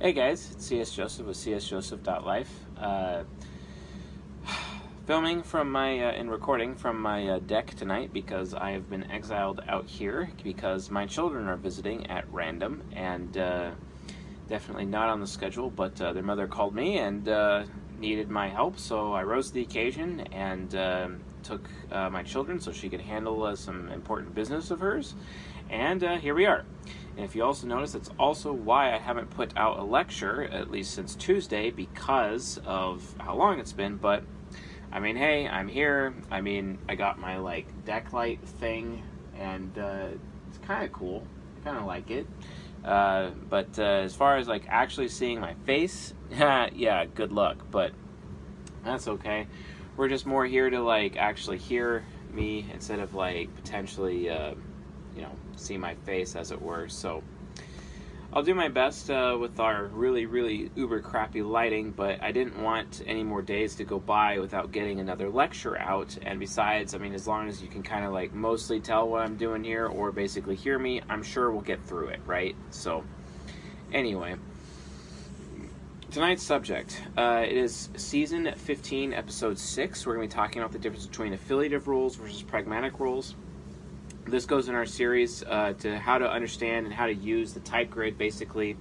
Hey guys, it's CS Joseph with csjoseph.life. Uh, filming from my uh, and recording from my uh, deck tonight because I have been exiled out here because my children are visiting at random and uh, definitely not on the schedule. But uh, their mother called me and uh, needed my help, so I rose to the occasion and um, took uh, my children so she could handle some important business of hers. And here we are. And if you also notice, that's also why I haven't put out a lecture, at least since Tuesday, because of how long it's been. But, I mean, hey, I'm here. I mean, I got my, like, deck light thing, and uh, it's kind of cool. I kind of like it. Uh, but uh, as far as, like, actually seeing my face, yeah, good luck. But that's okay. We're just more here to, like, actually hear me instead of, like, potentially uh, you know, see my face, as it were. So I'll do my best uh, with our really, really uber crappy lighting, but I didn't want any more days to go by without getting another lecture out. And besides, I mean, as long as you can kind of like mostly tell what I'm doing here or basically hear me, I'm sure we'll get through it, right? So, anyway. Tonight's subject. Uh, it is season 15, episode 6. We're going to be talking about the difference between affiliative rules versus pragmatic rules this goes in our series uh, to how to understand and how to use the type grid basically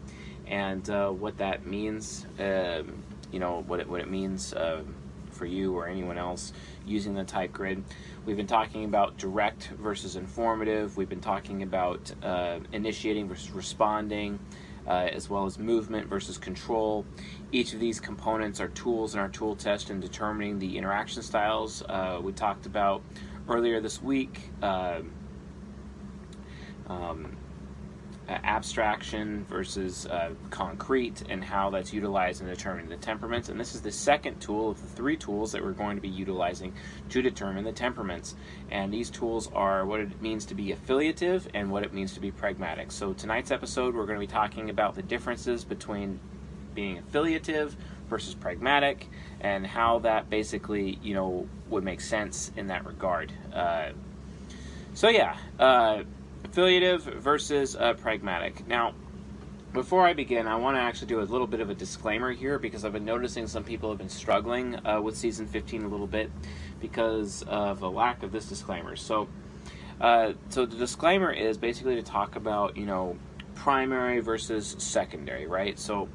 and uh, what that means um, you know what it, what it means uh, for you or anyone else using the type grid we've been talking about direct versus informative we've been talking about uh, initiating versus responding uh, as well as movement versus control. Each of these components are tools in our tool test in determining the interaction styles. Uh, we talked about earlier this week um, abstraction versus uh, concrete and how that's utilized in determining the temperaments. And this is the second tool of the three tools that we're going to be utilizing to determine the temperaments. And these tools are what it means to be affiliative and what it means to be pragmatic. So tonight's episode, we're going to be talking about the differences between being affiliative versus pragmatic and how that basically, you know, would make sense in that regard. Uh, so yeah, uh, affiliative versus uh, pragmatic. Now, before I begin, I want to actually do a little bit of a disclaimer here because I've been noticing some people have been struggling uh, with season 15 a little bit because of a lack of this disclaimer. So, uh, so the disclaimer is basically to talk about you know primary versus secondary, right? So,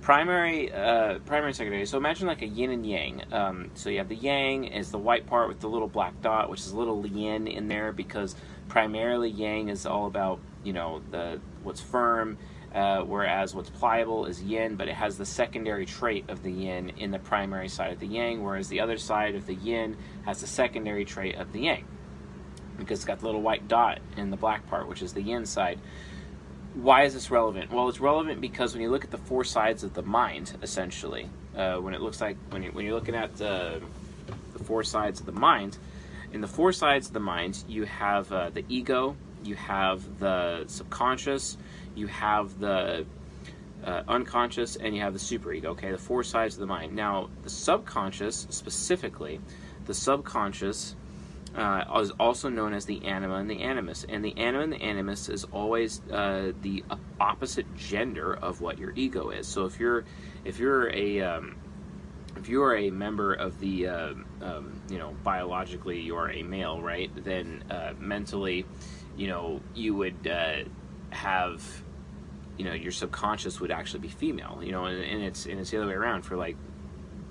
primary, uh, primary, secondary. So imagine like a yin and yang. Um, so you have the yang is the white part with the little black dot, which is a little yin in there because primarily yang is all about you know the what's firm uh, whereas what's pliable is yin but it has the secondary trait of the yin in the primary side of the yang whereas the other side of the yin has the secondary trait of the yang. Because it's got the little white dot in the black part which is the yin side. Why is this relevant? Well it's relevant because when you look at the four sides of the mind essentially uh, when it looks like when, you, when you're looking at uh, the four sides of the mind in the four sides of the mind, you have uh, the ego, you have the subconscious, you have the uh, unconscious, and you have the superego. Okay, the four sides of the mind. Now, the subconscious, specifically, the subconscious uh, is also known as the anima and the animus. And the anima and the animus is always uh, the opposite gender of what your ego is. So if you're if you're a um, if you are a member of the, uh, um, you know, biologically you are a male, right? Then uh, mentally, you know, you would uh, have, you know, your subconscious would actually be female, you know, and, and it's and it's the other way around for like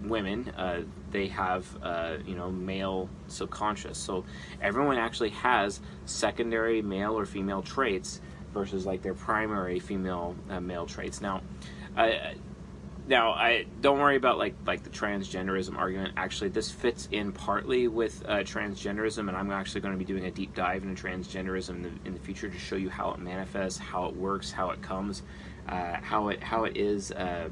women. Uh, they have, uh, you know, male subconscious. So everyone actually has secondary male or female traits versus like their primary female uh, male traits. Now. I, now I don't worry about like like the transgenderism argument. Actually, this fits in partly with uh, transgenderism, and I'm actually going to be doing a deep dive into transgenderism in the, in the future to show you how it manifests, how it works, how it comes, uh, how it how it is uh,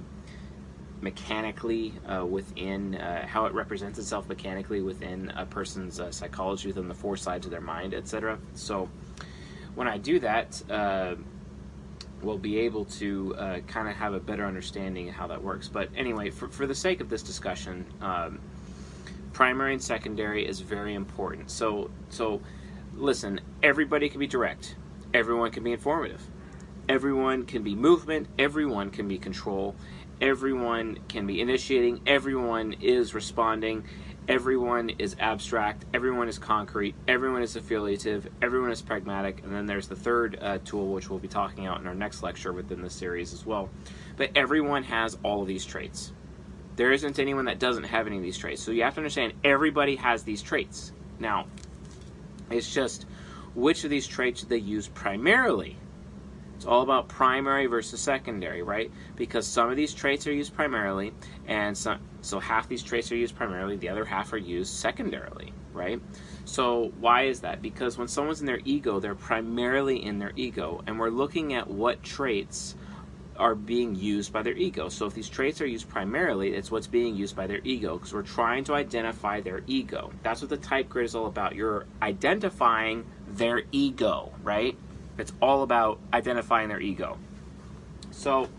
mechanically uh, within uh, how it represents itself mechanically within a person's uh, psychology, within the four sides of their mind, etc. So when I do that will be able to uh, kind of have a better understanding of how that works. But anyway, for, for the sake of this discussion, um, primary and secondary is very important. So, so listen, everybody can be direct, everyone can be informative. Everyone can be movement, everyone can be control, everyone can be initiating, everyone is responding, everyone is abstract, everyone is concrete, everyone is affiliative, everyone is pragmatic, and then there's the third uh, tool, which we'll be talking about in our next lecture within this series as well. But everyone has all of these traits. There isn't anyone that doesn't have any of these traits. So you have to understand everybody has these traits. Now, it's just which of these traits do they use primarily? It's all about primary versus secondary, right? Because some of these traits are used primarily, and some, so half these traits are used primarily, the other half are used secondarily, right? So why is that? Because when someone's in their ego, they're primarily in their ego, and we're looking at what traits are being used by their ego. So if these traits are used primarily, it's what's being used by their ego because we're trying to identify their ego. That's what the type grid is all about. You're identifying their ego, right? It's all about identifying their ego. So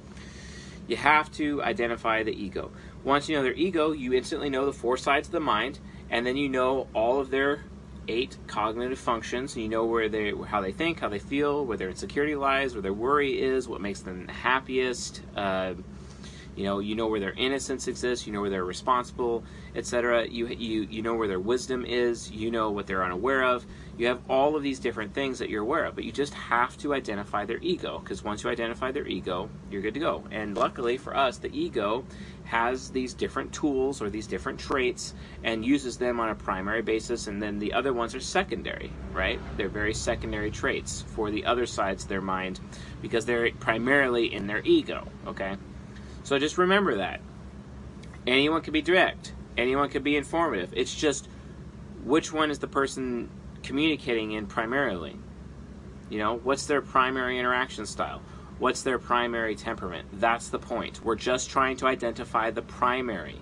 you have to identify the ego. Once you know their ego, you instantly know the four sides of the mind, and then you know all of their eight cognitive functions. And you know where they, how they think, how they feel, where their insecurity lies, where their worry is, what makes them happiest. Uh, you know, you know where their innocence exists. You know where they're responsible, etc. You you you know where their wisdom is. You know what they're unaware of. You have all of these different things that you're aware of, but you just have to identify their ego because once you identify their ego, you're good to go. And luckily for us, the ego has these different tools or these different traits and uses them on a primary basis, and then the other ones are secondary, right? They're very secondary traits for the other sides of their mind because they're primarily in their ego, okay? So just remember that. Anyone can be direct, anyone can be informative. It's just which one is the person communicating in primarily? You know, what's their primary interaction style? What's their primary temperament? That's the point. We're just trying to identify the primary.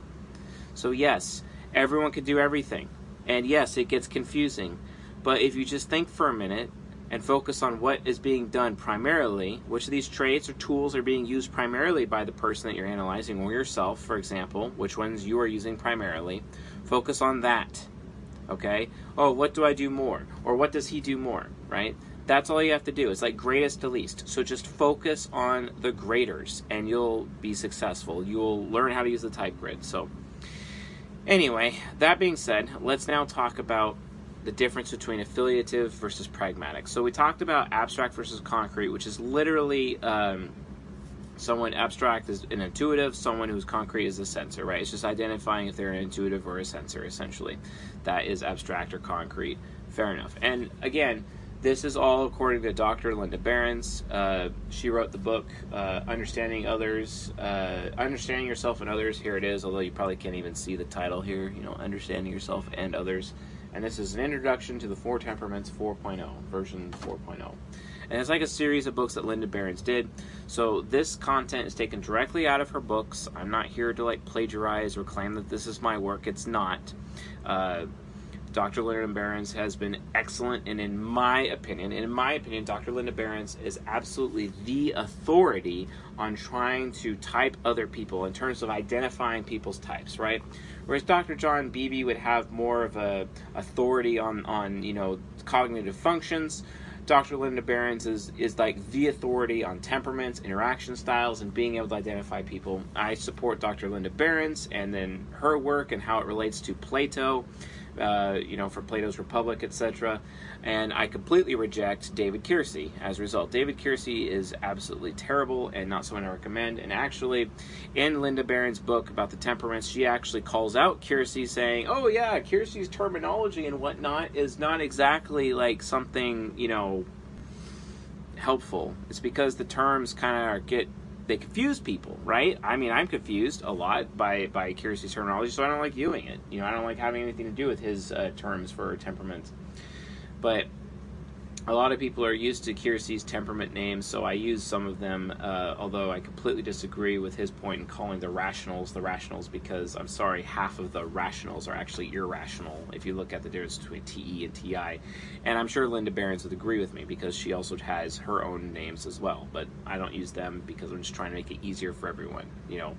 So, yes, everyone can do everything. And yes, it gets confusing. But if you just think for a minute and focus on what is being done primarily, which of these traits or tools are being used primarily by the person that you're analyzing or yourself, for example, which ones you are using primarily, focus on that. Okay? Oh, what do I do more? Or what does he do more? Right? That's all you have to do. It's like greatest to least. So just focus on the graders and you'll be successful. You'll learn how to use the type grid. So, anyway, that being said, let's now talk about the difference between affiliative versus pragmatic. So, we talked about abstract versus concrete, which is literally um, someone abstract is an intuitive, someone who's concrete is a sensor, right? It's just identifying if they're an intuitive or a sensor, essentially. That is abstract or concrete. Fair enough. And again, this is all according to Dr. Linda Berens. Uh, she wrote the book uh, Understanding Others, uh, Understanding Yourself and Others. Here it is, although you probably can't even see the title here, you know, Understanding Yourself and Others. And this is an introduction to the Four Temperaments 4.0, version 4.0. And it's like a series of books that Linda Berens did. So this content is taken directly out of her books. I'm not here to like plagiarize or claim that this is my work. It's not. Uh, Dr. Linda Berens has been excellent, and in my opinion, in my opinion, Dr. Linda Berens is absolutely the authority on trying to type other people in terms of identifying people's types, right? Whereas Dr. John Beebe would have more of a authority on on you know cognitive functions. Dr. Linda Berens is, is like the authority on temperaments, interaction styles, and being able to identify people. I support Dr. Linda Berens and then her work and how it relates to Plato uh, you know, for Plato's Republic, etc. And I completely reject David Keirsey as a result. David Keirsey is absolutely terrible and not someone I recommend. And actually, in Linda Berens' book about the temperaments, she actually calls out Keirsey saying, oh, yeah, Keirsey's terminology and whatnot is not exactly like something, you know, helpful. It's because the terms kind of get they confuse people, right? I mean, I'm confused a lot by by Keirsey's terminology, so I don't like viewing it. You know, I don't like having anything to do with his uh, terms for temperament. But a lot of people are used to Keirsey's temperament names, so I use some of them, uh, although I completely disagree with his point in calling the rationals the rationals because I'm sorry, half of the rationals are actually irrational if you look at the difference between TE and TI. And I'm sure Linda Berens would agree with me because she also has her own names as well, but I don't use them because I'm just trying to make it easier for everyone, you know.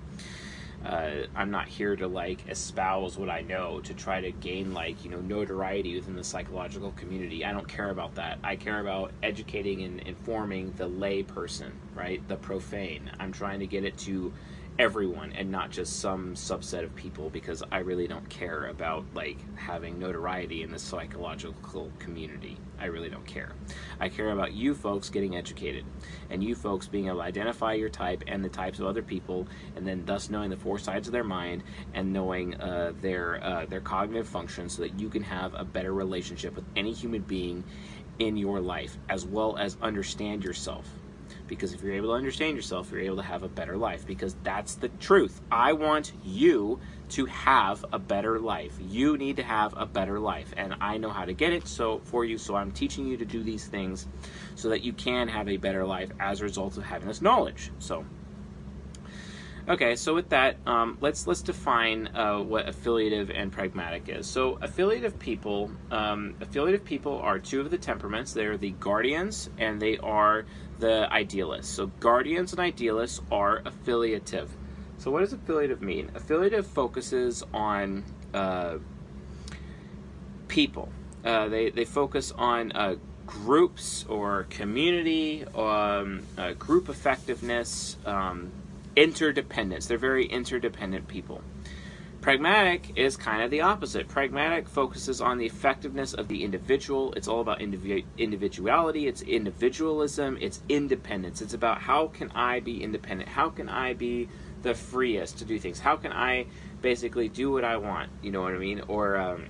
Uh, I'm not here to like espouse what I know to try to gain like you know notoriety within the psychological community. I don't care about that. I care about educating and informing the lay person, right? The profane. I'm trying to get it to everyone and not just some subset of people because I really don't care about like having notoriety in the psychological community. I really don't care. I care about you folks getting educated and you folks being able to identify your type and the types of other people and then thus knowing the four sides of their mind and knowing uh, their uh, their cognitive function so that you can have a better relationship with any human being in your life as well as understand yourself because if you're able to understand yourself, you're able to have a better life because that's the truth. I want you to have a better life. You need to have a better life and I know how to get it so for you so I'm teaching you to do these things so that you can have a better life as a result of having this knowledge. So Okay, so with that, um, let's let's define uh, what affiliative and pragmatic is. So affiliative people, um, affiliative people are two of the temperaments. They are the guardians and they are the idealists. So guardians and idealists are affiliative. So what does affiliative mean? Affiliative focuses on uh, people. Uh, they they focus on uh, groups or community, um, uh, group effectiveness. Um, interdependence. They're very interdependent people. Pragmatic is kind of the opposite. Pragmatic focuses on the effectiveness of the individual. It's all about individu- individuality, it's individualism, it's independence. It's about how can I be independent? How can I be the freest to do things? How can I basically do what I want? You know what I mean? Or um,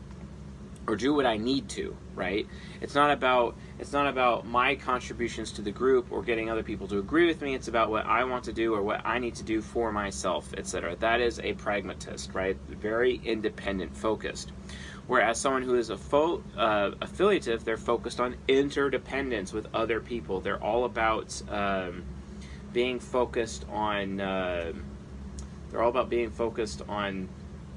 or do what I need to, right? It's not about it's not about my contributions to the group or getting other people to agree with me. It's about what I want to do or what I need to do for myself, etc. That is a pragmatist, right? Very independent focused. Whereas someone who is a fo- uh, affiliative, they're focused on interdependence with other people. They're all about um, being focused on. Uh, they're all about being focused on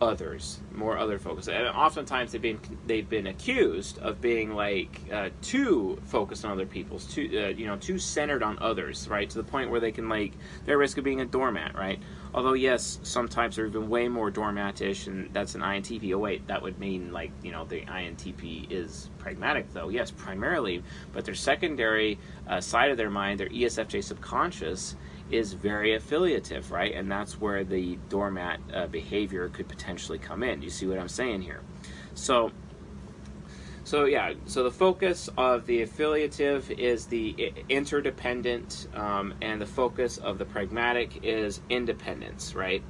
others, more other focus. And oftentimes they've been they've been accused of being like uh, too focused on other people's, too uh, you know, too centered on others, right? To the point where they can like they're at risk of being a doormat, right? Although yes, some types are even way more doormatish, and that's an INTP. Oh wait, that would mean like you know the INTP is pragmatic, though. Yes, primarily, but their secondary uh, side of their mind, their ESFJ subconscious is very affiliative, right? And that's where the doormat uh, behavior could potentially come in. You see what I'm saying here? So, so yeah, so the focus of the affiliative is the interdependent, um, and the focus of the pragmatic is independence, right?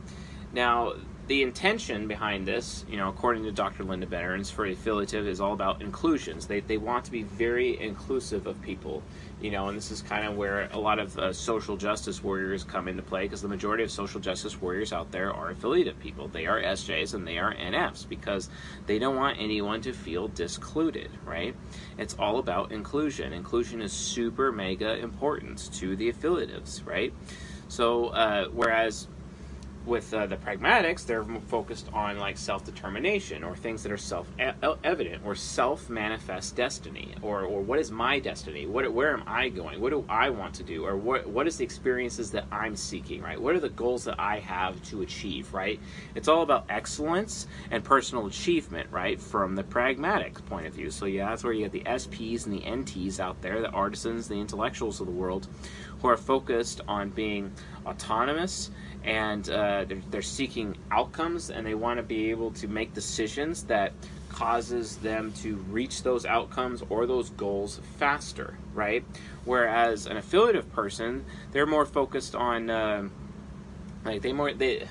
Now, the intention behind this, you know, according to Dr. Linda Berens, for affiliative is all about inclusions. They, they want to be very inclusive of people, you know, and this is kind of where a lot of uh, social justice warriors come into play because the majority of social justice warriors out there are affiliative people. They are SJs and they are NFs because they don't want anyone to feel discluded, right? It's all about inclusion. Inclusion is super mega important to the affiliatives, right? So, uh, whereas with uh, the pragmatics, they're focused on like self determination or things that are self evident or self manifest destiny or, or what is my destiny? What, where am I going? What do I want to do? Or what, what is the experiences that I'm seeking, right? What are the goals that I have to achieve, right? It's all about excellence and personal achievement, right? From the pragmatic point of view. So, yeah, that's where you get the SPs and the NTs out there, the artisans, the intellectuals of the world, who are focused on being autonomous and uh, they're, they're seeking outcomes and they want to be able to make decisions that causes them to reach those outcomes or those goals faster right? Whereas an affiliative person they're more focused on uh, like they more they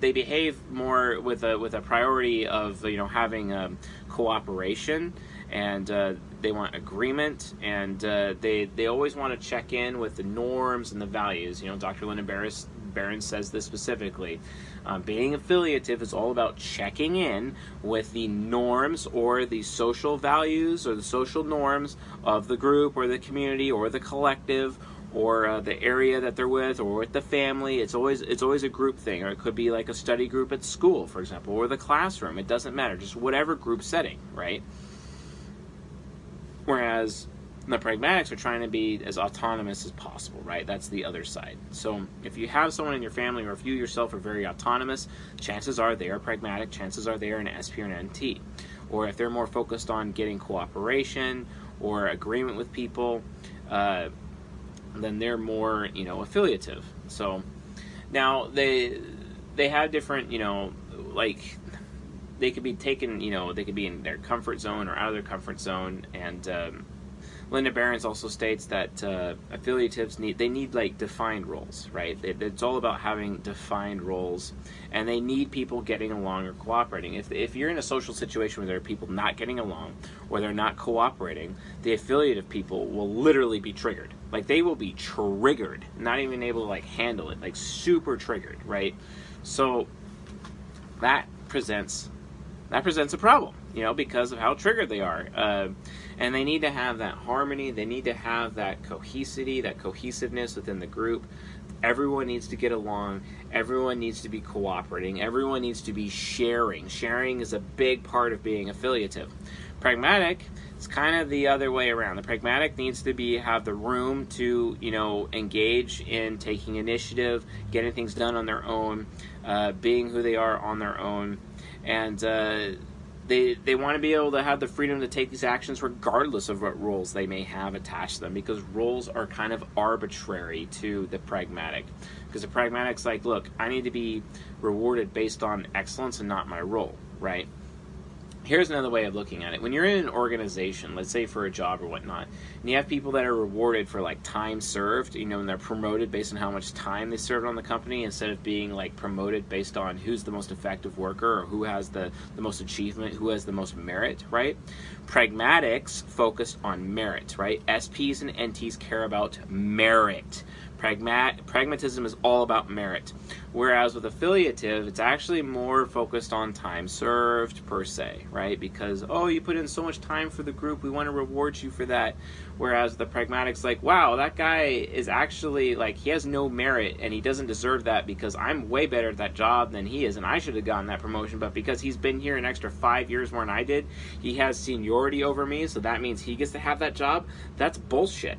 they behave more with a with a priority of you know having um, cooperation and uh, they want agreement and uh, they they always want to check in with the norms and the values. You know dr linda barris Barron says this specifically. Um, being affiliative is all about checking in with the norms or the social values or the social norms of the group or the community or the collective or uh, the area that they're with or with the family. It's always it's always a group thing or it could be like a study group at school for example or the classroom. It doesn't matter. Just whatever group setting right whereas the pragmatics are trying to be as autonomous as possible, right? That's the other side. So if you have someone in your family or if you yourself are very autonomous, chances are they are pragmatic, chances are they are an SP or an NT. Or if they're more focused on getting cooperation or agreement with people, uh, then they're more, you know, affiliative. So now they they have different, you know, like they could be taken, you know, they could be in their comfort zone or out of their comfort zone, and um, Linda Berens also states that uh, affiliatives need they need like defined roles, right? It, it's all about having defined roles, and they need people getting along or cooperating. If if you're in a social situation where there are people not getting along or they're not cooperating, the affiliative people will literally be triggered. Like they will be triggered, not even able to like handle it, like super triggered, right? So that presents that presents a problem, you know, because of how triggered they are. Uh, and they need to have that harmony, they need to have that cohesivity, that cohesiveness within the group. Everyone needs to get along, everyone needs to be cooperating, everyone needs to be sharing. Sharing is a big part of being affiliative. Pragmatic it's kind of the other way around. The pragmatic needs to be have the room to you know engage in taking initiative, getting things done on their own, uh, being who they are on their own, and uh, they they want to be able to have the freedom to take these actions regardless of what rules they may have attached to them because rules are kind of arbitrary to the pragmatic. Because the pragmatic's like look i need to be rewarded based on excellence and not my role right here's another way of looking at it. When you're in an organization, let's say for a job or whatnot, and you have people that are rewarded for like time served, you know, and they're promoted based on how much time they served on the company instead of being like promoted based on who's the most effective worker or who has the, the most achievement, who has the most merit, right? Pragmatics focus on merit, right? SPs and NTs care about merit. Pragmat- pragmatism is all about merit. Whereas with affiliative, it's actually more focused on time served per se, right? Because, oh, you put in so much time for the group, we want to reward you for that. Whereas the pragmatic's like, wow, that guy is actually like, he has no merit and he doesn't deserve that because I'm way better at that job than he is and I should have gotten that promotion. But because he's been here an extra five years more than I did, he has seniority over me, so that means he gets to have that job. That's bullshit.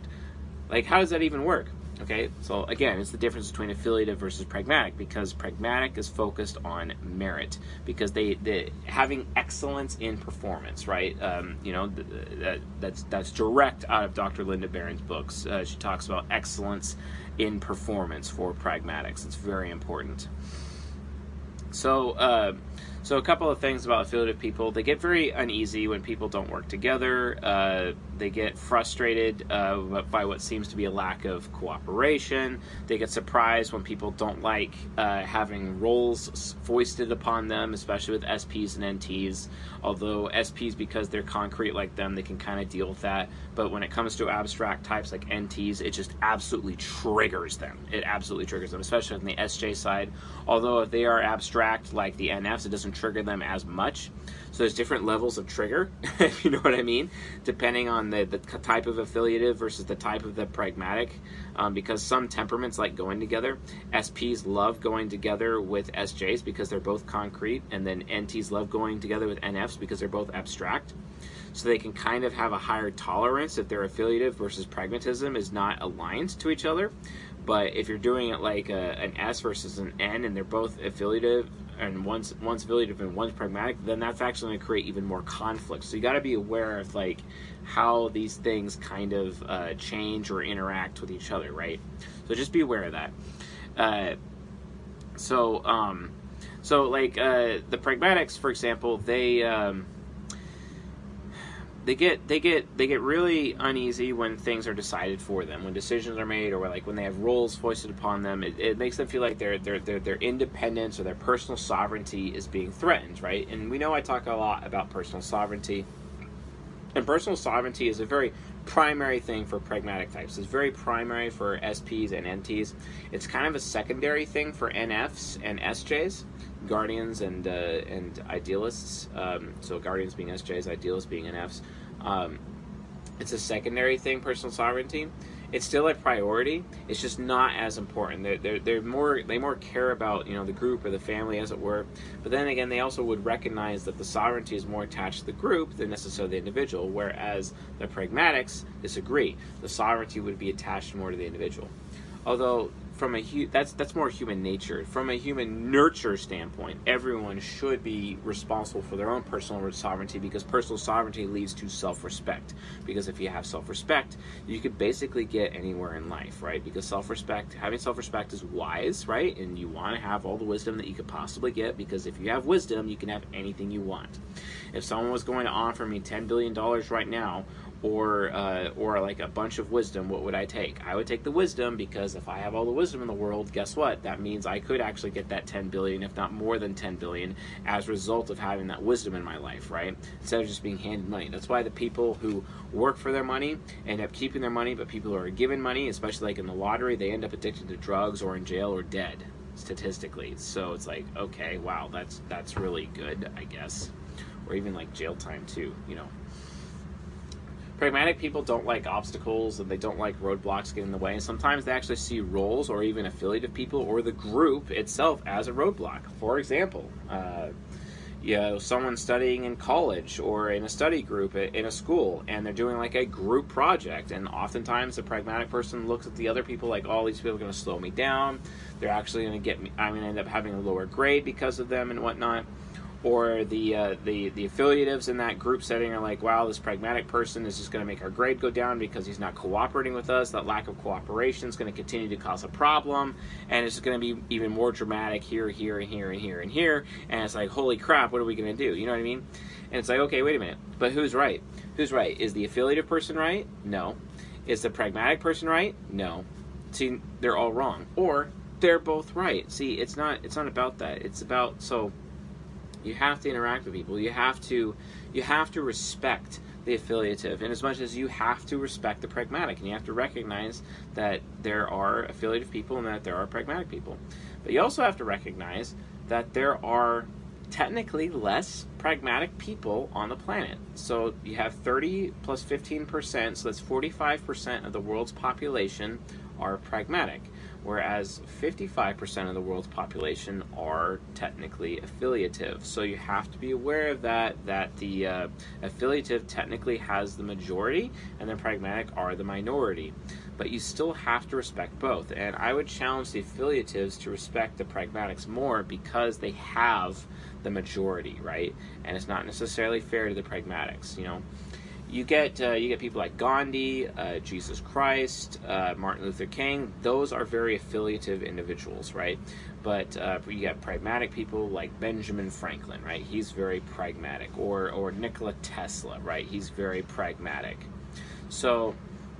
Like, how does that even work? Okay, so again, it's the difference between affiliative versus pragmatic because pragmatic is focused on merit because they, they having excellence in performance, right? Um, you know, that, that's that's direct out of Dr. Linda Berens' books. Uh, she talks about excellence in performance for pragmatics. It's very important. So. Uh, so, a couple of things about affiliative people. They get very uneasy when people don't work together. Uh, they get frustrated uh, by what seems to be a lack of cooperation. They get surprised when people don't like uh, having roles foisted upon them, especially with SPs and NTs. Although SPs, because they're concrete like them, they can kind of deal with that. But when it comes to abstract types like NTs, it just absolutely triggers them. It absolutely triggers them, especially on the SJ side. Although if they are abstract like the NFs, it doesn't trigger them as much. So there's different levels of trigger, if you know what I mean, depending on the, the type of affiliative versus the type of the pragmatic. Um, because some temperaments like going together. SPs love going together with SJs because they're both concrete, and then NTs love going together with NFs because they're both abstract. So they can kind of have a higher tolerance if their affiliative versus pragmatism is not aligned to each other. But if you're doing it like a, an S versus an N and they're both affiliative and one's one's affiliative and one's pragmatic, then that's actually going to create even more conflict. So you got to be aware of like how these things kind of uh, change or interact with each other, right? So just be aware of that. Uh, so um, so like uh, the pragmatics, for example, they um, they get they get they get really uneasy when things are decided for them, when decisions are made, or like when they have roles foisted upon them. It, it makes them feel like their their their their independence or their personal sovereignty is being threatened, right? And we know I talk a lot about personal sovereignty, and personal sovereignty is a very primary thing for pragmatic types. It's very primary for SPs and NTs. It's kind of a secondary thing for NFs and SJs guardians and uh, and idealists. Um, so guardians being SJs, idealists being NFs. Um, it's a secondary thing, personal sovereignty, it's still a priority. It's just not as important. They're, they're, they're more they more care about you know the group or the family as it were. But then again, they also would recognize that the sovereignty is more attached to the group than necessarily the individual. Whereas the pragmatics disagree. The sovereignty would be attached more to the individual. Although from a hu- that's that's more human nature. From a human nurture standpoint, everyone should be responsible for their own personal sovereignty because personal sovereignty leads to self-respect. Because if you have self-respect, you could basically get anywhere in life, right? Because self-respect, having self-respect is wise, right? And you want to have all the wisdom that you could possibly get because if you have wisdom, you can have anything you want. If someone was going to offer me 10 billion dollars right now, or uh, or like a bunch of wisdom, what would I take? I would take the wisdom because if I have all the wisdom in the world, guess what? That means I could actually get that 10 billion, if not more than 10 billion, as a result of having that wisdom in my life, right? Instead of just being handed money. That's why the people who work for their money end up keeping their money, but people who are given money, especially like in the lottery, they end up addicted to drugs or in jail or dead statistically. So it's like, okay, wow, that's that's really good, I guess. Or even like jail time too, you know. Pragmatic people don't like obstacles and they don't like roadblocks getting in the way. And sometimes they actually see roles or even affiliative people or the group itself as a roadblock. For example, uh, you know, someone studying in college or in a study group in a school and they're doing like a group project. And oftentimes the pragmatic person looks at the other people like, all oh, these people are going to slow me down. They're actually going to get me, I'm going to end up having a lower grade because of them and whatnot or the uh, the the affiliatives in that group setting are like, wow, this pragmatic person is just going to make our grade go down because he's not cooperating with us. That lack of cooperation is going to continue to cause a problem, and it's going to be even more dramatic here, here, and here, and here, and here. And it's like, holy crap, what are we going to do? You know what I mean? And it's like, okay, wait a minute, but who's right? Who's right? Is the affiliative person right? No. Is the pragmatic person right? No. See, they're all wrong, or they're both right. See, it's not it's not about that. It's about so you have to interact with people. You have to you have to respect the affiliative and as much as you have to respect the pragmatic and you have to recognize that there are affiliative people and that there are pragmatic people. But you also have to recognize that there are technically less pragmatic people on the planet. So you have 30 plus 15%, so that's 45% of the world's population are pragmatic whereas 55% of the world's population are technically affiliative. So you have to be aware of that, that the uh, affiliative technically has the majority and the pragmatic are the minority. But you still have to respect both. And I would challenge the affiliatives to respect the pragmatics more because they have the majority, right? And it's not necessarily fair to the pragmatics, you know you get uh, you get people like Gandhi, uh, Jesus Christ, uh, Martin Luther King. Those are very affiliative individuals, right? But uh, you get pragmatic people like Benjamin Franklin, right? He's very pragmatic, or or Nikola Tesla, right? He's very pragmatic. So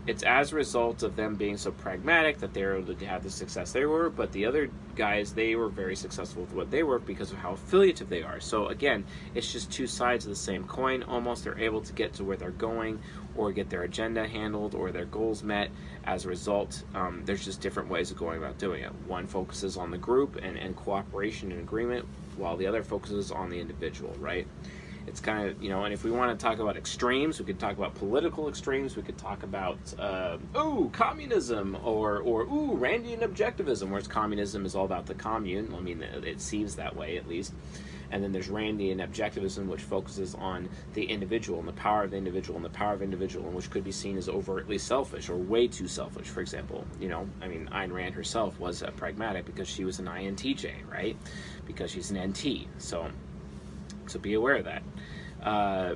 it's as a result of them being so pragmatic that they're able to have the success they were. But the other guys, they were very successful with what they were because of how affiliative they are. So again, it's just two sides of the same coin. Almost, they're able to get to where they're going, or get their agenda handled, or their goals met. As a result, um, there's just different ways of going about doing it. One focuses on the group and, and cooperation and agreement, while the other focuses on the individual. Right it's kind of you know and if we want to talk about extremes we could talk about political extremes we could talk about uh, ooh communism or or ooh randian objectivism whereas communism is all about the commune i mean it seems that way at least. And then there's randian objectivism which focuses on the individual and the power of the individual and the power of individual and which could be seen as overtly selfish or way too selfish for example. You know i mean Ayn Rand herself was a pragmatic because she was an INTJ right? Because she's an NT so so be aware of that. Uh,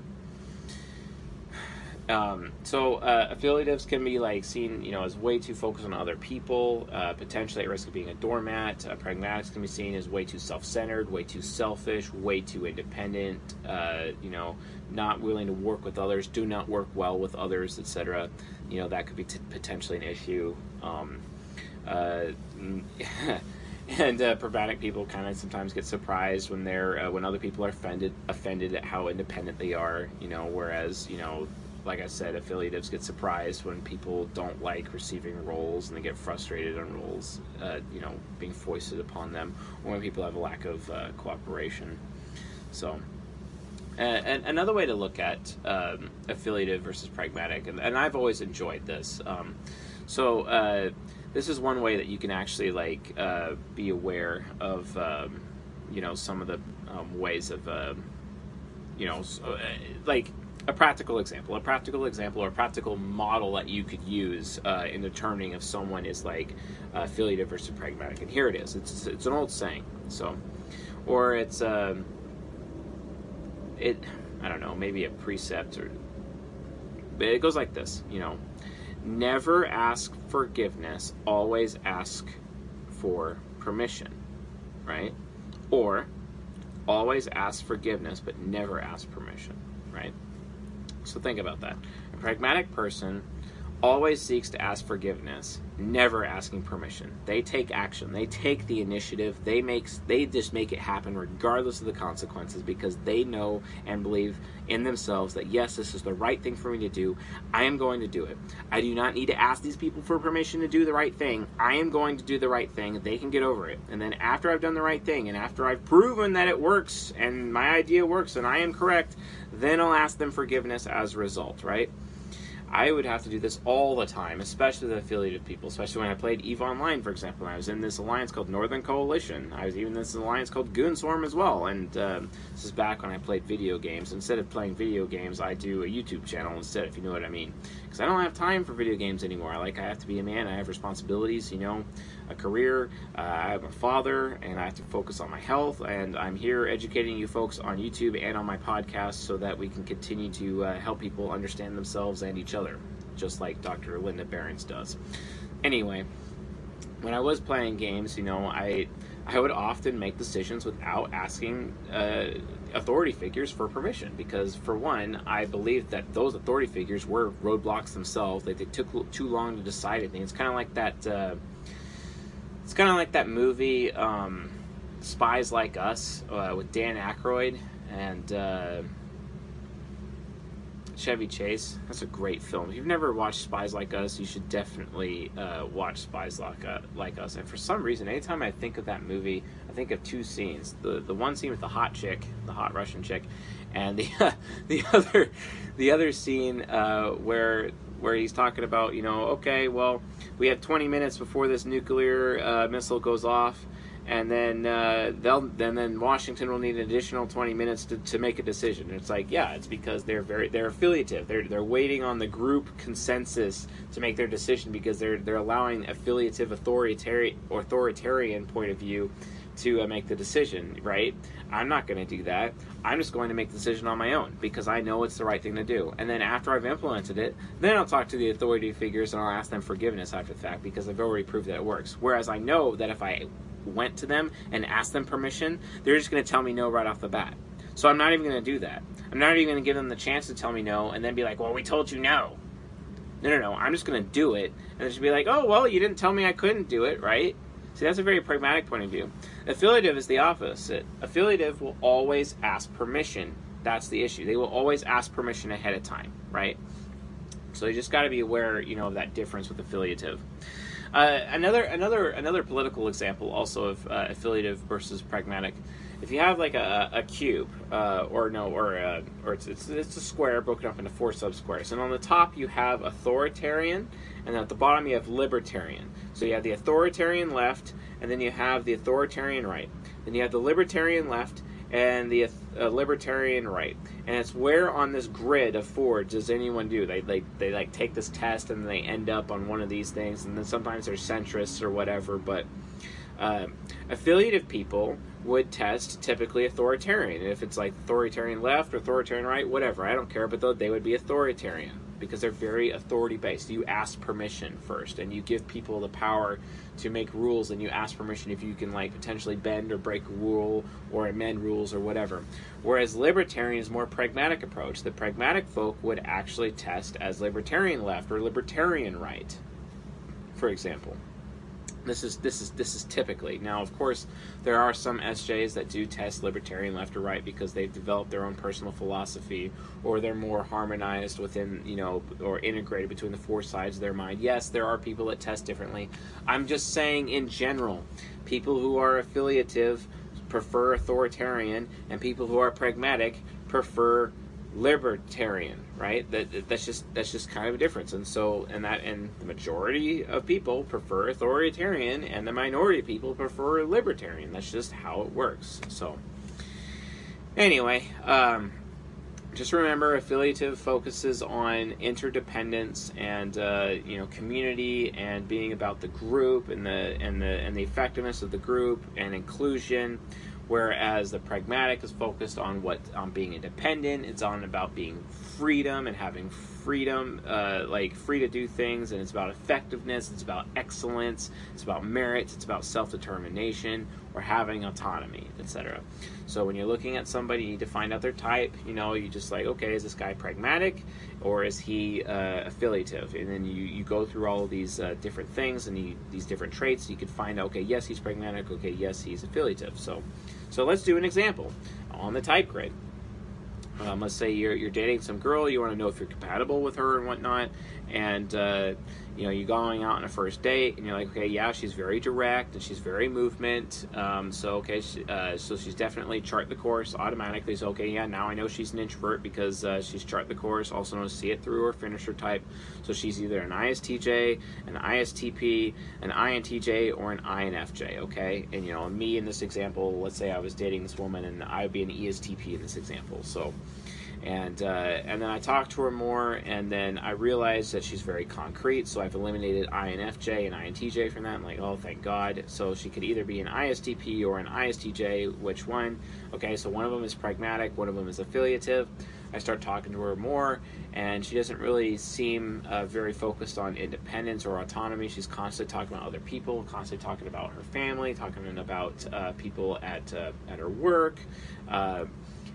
um, so uh, affiliatives can be like seen, you know, as way too focused on other people, uh, potentially at risk of being a doormat. Uh, pragmatics can be seen as way too self-centered, way too selfish, way too independent. Uh, you know, not willing to work with others, do not work well with others, etc. You know, that could be potentially an issue. Um, uh, and uh, people kind of sometimes get surprised when they're uh, when other people are offended offended at how independent they are you know whereas you know like i said affiliatives get surprised when people don't like receiving roles and they get frustrated on roles uh, you know being foisted upon them or when people have a lack of uh, cooperation. So and another way to look at um, affiliative versus pragmatic and, and i've always enjoyed this um, So uh, this is one way that you can actually like uh, be aware of um, you know some of the um, ways of uh, you know so, uh, like a practical example, a practical example or a practical model that you could use uh, in determining if someone is like affiliative versus pragmatic. And here it is. It's it's an old saying. So, or it's um, it. I don't know, maybe a precept or. It goes like this, you know. Never ask forgiveness, always ask for permission, right? Or always ask forgiveness, but never ask permission, right? So think about that. A pragmatic person always seeks to ask forgiveness, never asking permission. They take action. They take the initiative. They make they just make it happen regardless of the consequences because they know and believe in themselves that yes, this is the right thing for me to do. I am going to do it. I do not need to ask these people for permission to do the right thing. I am going to do the right thing. They can get over it. And then after I've done the right thing and after I've proven that it works and my idea works and I am correct, then I'll ask them forgiveness as a result, right? I would have to do this all the time, especially the affiliated people, especially when I played EVE Online, for example. I was in this alliance called Northern Coalition. I was even in this alliance called Goonswarm as well. And um, this is back when I played video games. Instead of playing video games, I do a YouTube channel instead, if you know what I mean. Because I don't have time for video games anymore. Like, I have to be a man, I have responsibilities, you know a career. Uh, I'm a father, and I have to focus on my health. And I'm here educating you folks on YouTube and on my podcast so that we can continue to uh, help people understand themselves and each other, just like Dr. Linda Berens does. Anyway, when I was playing games, you know, I I would often make decisions without asking uh, authority figures for permission because, for one, I believed that those authority figures were roadblocks themselves. Like they took too long to decide anything. It's kind of like that. Uh, it's kind of like that movie, um, Spies Like Us, uh, with Dan Aykroyd and uh, Chevy Chase. That's a great film. If you've never watched Spies Like Us, you should definitely uh, watch Spies Like, uh, like Us. And for some reason, anytime I think of that movie, I think of two scenes. The the one scene with the hot chick, the hot Russian chick, and the the other the other scene uh, where where he's talking about, you know, okay, well, we have 20 minutes before this nuclear uh, missile goes off, and then uh, they'll then then Washington will need an additional 20 minutes to, to make a decision. And it's like, yeah, it's because they're very they're affiliative. They're they're waiting on the group consensus to make their decision because they're they're allowing affiliative authoritarian authoritarian point of view to uh, make the decision, right? I'm not going to do that. I'm just going to make the decision on my own because I know it's the right thing to do. And then after I've implemented it, then I'll talk to the authority figures and I'll ask them forgiveness after the fact because I've already proved that it works. Whereas I know that if I went to them and asked them permission, they're just going to tell me no right off the bat. So I'm not even going to do that. I'm not even going to give them the chance to tell me no and then be like, well, we told you no. No, no, no. I'm just going to do it and just be like, oh, well, you didn't tell me I couldn't do it, right? See, that's a very pragmatic point of view. Affiliative is the opposite. Affiliative will always ask permission. That's the issue. They will always ask permission ahead of time, right? So you just got to be aware, you know, of that difference with affiliative. Uh, another another another political example also of uh, affiliative versus pragmatic. If you have like a, a cube, uh, or no, or a, uh, or it's, it's, it's a square broken up into four subsquares, and on the top you have authoritarian, and at the bottom you have libertarian. So you have the authoritarian left, and then you have the authoritarian right. Then you have the libertarian left and the uh, libertarian right. And it's where on this grid of four does anyone do? They, they they like take this test and they end up on one of these things, and then sometimes they're centrists or whatever. But uh, affiliative people would test typically authoritarian. If it's like authoritarian left or authoritarian right, whatever, I don't care, but they would be authoritarian because they're very authority based. You ask permission first, and you give people the power to make rules, and you ask permission if you can like potentially bend or break a rule or amend rules or whatever. Whereas libertarian is more pragmatic approach. The pragmatic folk would actually test as libertarian left or libertarian right, for example. This is this is this is typically now. Of course, there are some SJs that do test libertarian left or right because they've developed their own personal philosophy, or they're more harmonized within you know or integrated between the four sides of their mind. Yes, there are people that test differently. I'm just saying in general, people who are affiliative prefer authoritarian, and people who are pragmatic prefer libertarian, right? That that's just that's just kind of a difference. And so and that and the majority of people prefer authoritarian and the minority of people prefer libertarian. That's just how it works. So anyway, um, just remember affiliative focuses on interdependence and uh, you know community and being about the group and the and the and the effectiveness of the group and inclusion whereas the pragmatic is focused on what on being independent. It's on about being freedom and having freedom uh, like free to do things and it's about effectiveness it's about excellence it's about merit it's about self-determination or having autonomy etc so when you're looking at somebody you need to find out their type you know you just like okay is this guy pragmatic or is he uh, affiliative? And then you, you go through all of these uh, different things and you, these different traits you can find out okay yes he's pragmatic okay yes he's affiliative. So so let's do an example on the type grid. Um, let's say you're, you're dating some girl, you want to know if you're compatible with her and whatnot, and uh, you know, you're going out on a first date, and you're like, okay, yeah, she's very direct and she's very movement. Um, so okay, she, uh, so she's definitely chart the course automatically. So okay, yeah, now I know she's an introvert because uh, she's chart the course. Also known as see it through or finisher type. So she's either an ISTJ, an ISTP, an INTJ, or an INFJ. Okay, and you know, me in this example, let's say I was dating this woman, and I would be an ESTP in this example. So and uh, and then I talked to her more, and then I realized that she's very concrete. So I've eliminated INFJ and INTJ from that. I'm like, oh, thank God. So she could either be an ISTP or an ISTJ. Which one? Okay, so one of them is pragmatic, one of them is affiliative. I start talking to her more, and she doesn't really seem uh, very focused on independence or autonomy. She's constantly talking about other people, constantly talking about her family, talking about uh, people at uh, at her work.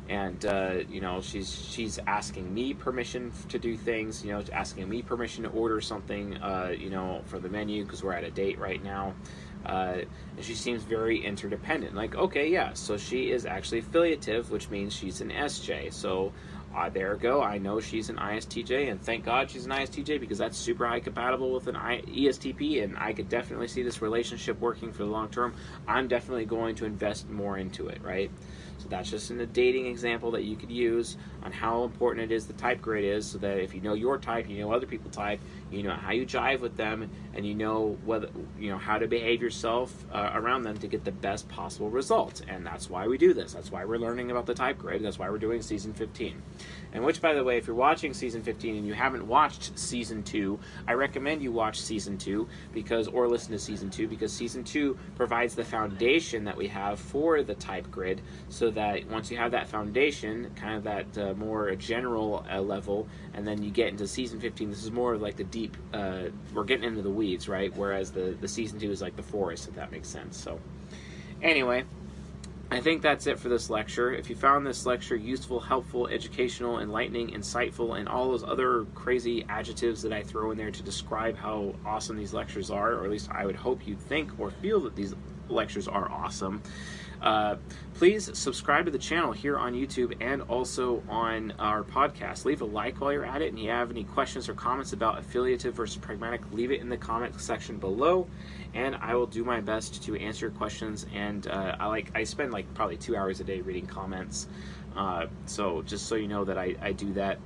And uh, you know she's she's asking me permission to do things you know asking me permission to order something uh, you know for the menu because we're at a date right now uh, and she seems very interdependent like okay yeah so she is actually affiliative which means she's an sj so uh, there go. I know she's an ISTJ, and thank God she's an ISTJ because that's super high compatible with an I- ESTP, and I could definitely see this relationship working for the long term. I'm definitely going to invest more into it, right? So that's just in a dating example that you could use on how important it is the type grid is, so that if you know your type, you know other people type, you know how you jive with them, and you know whether you know how to behave yourself uh, around them to get the best possible result. And that's why we do this. That's why we're learning about the type grid. That's why we're doing season 15. And which, by the way, if you're watching season 15 and you haven't watched season 2, I recommend you watch season 2 because, or listen to season 2 because season 2 provides the foundation that we have for the type grid so that once you have that foundation, kind of that uh, more general uh, level, and then you get into season 15, this is more of like the deep, uh, we're getting into the weeds, right? Whereas the, the season 2 is like the forest, if that makes sense. So, anyway. I think that's it for this lecture. If you found this lecture useful, helpful, educational, enlightening, insightful, and all those other crazy adjectives that I throw in there to describe how awesome these lectures are, or at least I would hope you'd think or feel that these lectures are awesome, uh, please subscribe to the channel here on YouTube and also on our podcast. Leave a like while you're at it, and if you have any questions or comments about affiliative versus pragmatic, leave it in the comment section below, and I will do my best to answer your questions. And uh, I like I spend like probably two hours a day reading comments, uh, so just so you know that I, I do that.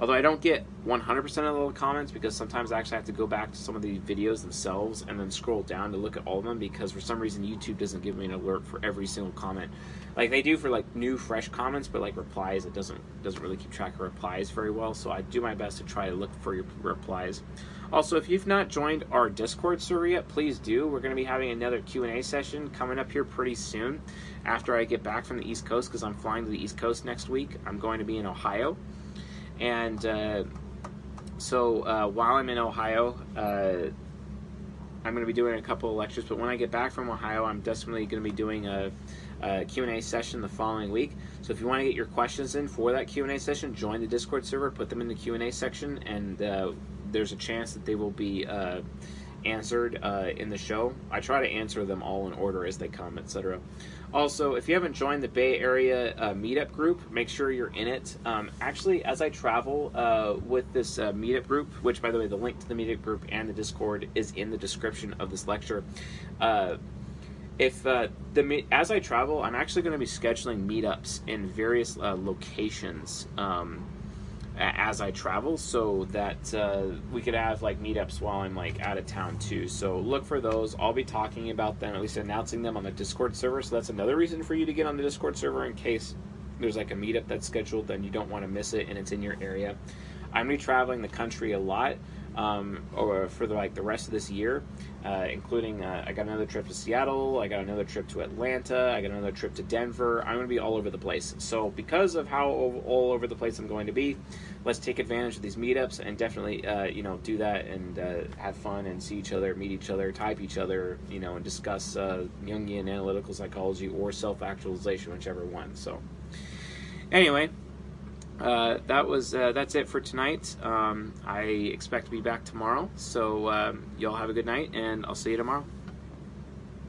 Although I don't get 100% of the comments because sometimes I actually have to go back to some of the videos themselves and then scroll down to look at all of them because for some reason YouTube doesn't give me an alert for every single comment. Like they do for like new fresh comments, but like replies it doesn't doesn't really keep track of replies very well. So I do my best to try to look for your replies. Also, if you've not joined our Discord server yet, please do. We're going to be having another Q&A session coming up here pretty soon after I get back from the East Coast because I'm flying to the East Coast next week. I'm going to be in Ohio. And uh, so uh, while I'm in Ohio, uh, I'm going to be doing a couple of lectures. But when I get back from Ohio, I'm definitely going to be doing a, a Q&A session the following week. So if you want to get your questions in for that Q&A session, join the Discord server, put them in the Q&A section, and uh, there's a chance that they will be uh, answered uh, in the show. I try to answer them all in order as they come, etc. Also, if you haven't joined the Bay Area uh, meetup group, make sure you're in it. Um, actually, as I travel uh, with this uh, meetup group, which by the way, the link to the meetup group and the Discord is in the description of this lecture. Uh, if uh, the as I travel, I'm actually going to be scheduling meetups in various uh, locations um, as I travel, so that uh, we could have like meetups while I'm like out of town too. So look for those. I'll be talking about them, at least announcing them on the Discord server. So that's another reason for you to get on the Discord server in case there's like a meetup that's scheduled and you don't want to miss it and it's in your area. I'm gonna be traveling the country a lot um, or for the, like the rest of this year, uh, including uh, I got another trip to Seattle, I got another trip to Atlanta, I got another trip to Denver. I'm going to be all over the place. So because of how all over the place I'm going to be, let's take advantage of these meetups and definitely uh, you know do that and uh, have fun and see each other, meet each other, type each other, you know, and discuss uh, Jungian analytical psychology or self-actualization, whichever one. So anyway. Uh, that was uh, that's it for tonight. Um, I expect to be back tomorrow, so um, y'all have a good night, and I'll see you tomorrow.